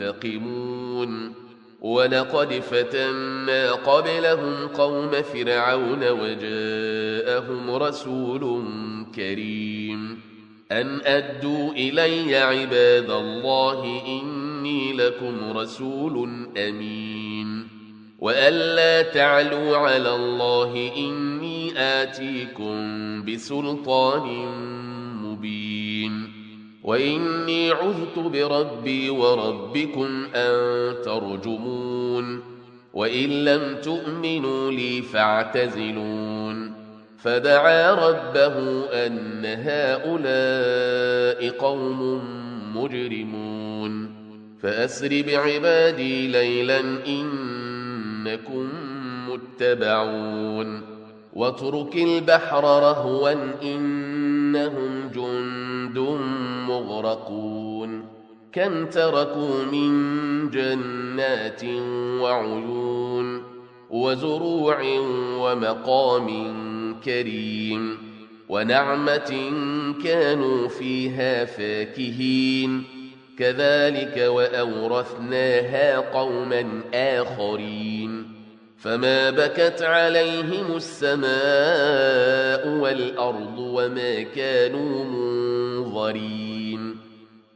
منتقمون ولقد فتنا قبلهم قوم فرعون وجاءهم رسول كريم. أن أدوا إلي عباد الله إني لكم رسول أمين. وألا تعلوا على الله إني آتيكم بسلطان مبين. وإني عذت بربي وربكم أن ترجمون وإن لم تؤمنوا لي فاعتزلون فدعا ربه أن هؤلاء قوم مجرمون فأسر بعبادي ليلا إنكم متبعون واترك البحر رهوا جند مغرقون كم تركوا من جنات وعيون وزروع ومقام كريم ونعمة كانوا فيها فاكهين كذلك وأورثناها قوما آخرين فما بكت عليهم السماء والأرض وما كانوا منظرين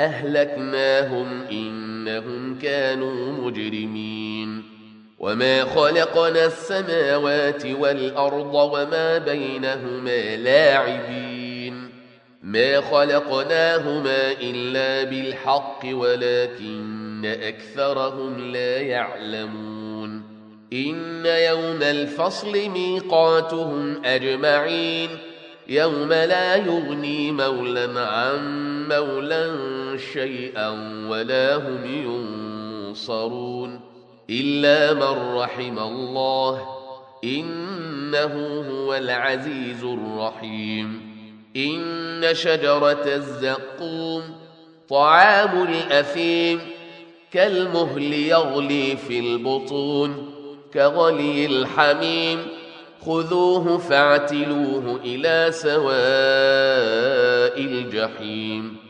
أهلكناهم إنهم كانوا مجرمين. وما خلقنا السماوات والأرض وما بينهما لاعبين. ما خلقناهما إلا بالحق ولكن أكثرهم لا يعلمون. إن يوم الفصل ميقاتهم أجمعين. يوم لا يغني مولا عن مولا شيئا ولا هم ينصرون إلا من رحم الله إنه هو العزيز الرحيم. إن شجرة الزقوم طعام الأثيم كالمهل يغلي في البطون كغلي الحميم خذوه فاعتلوه إلى سواء الجحيم.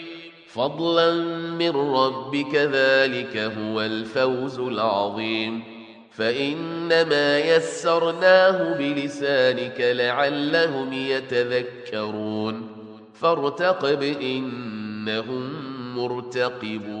فضلا من ربك ذلك هو الفوز العظيم. فإنما يسرناه بلسانك لعلهم يتذكرون. فارتقب إنهم مرتقبون.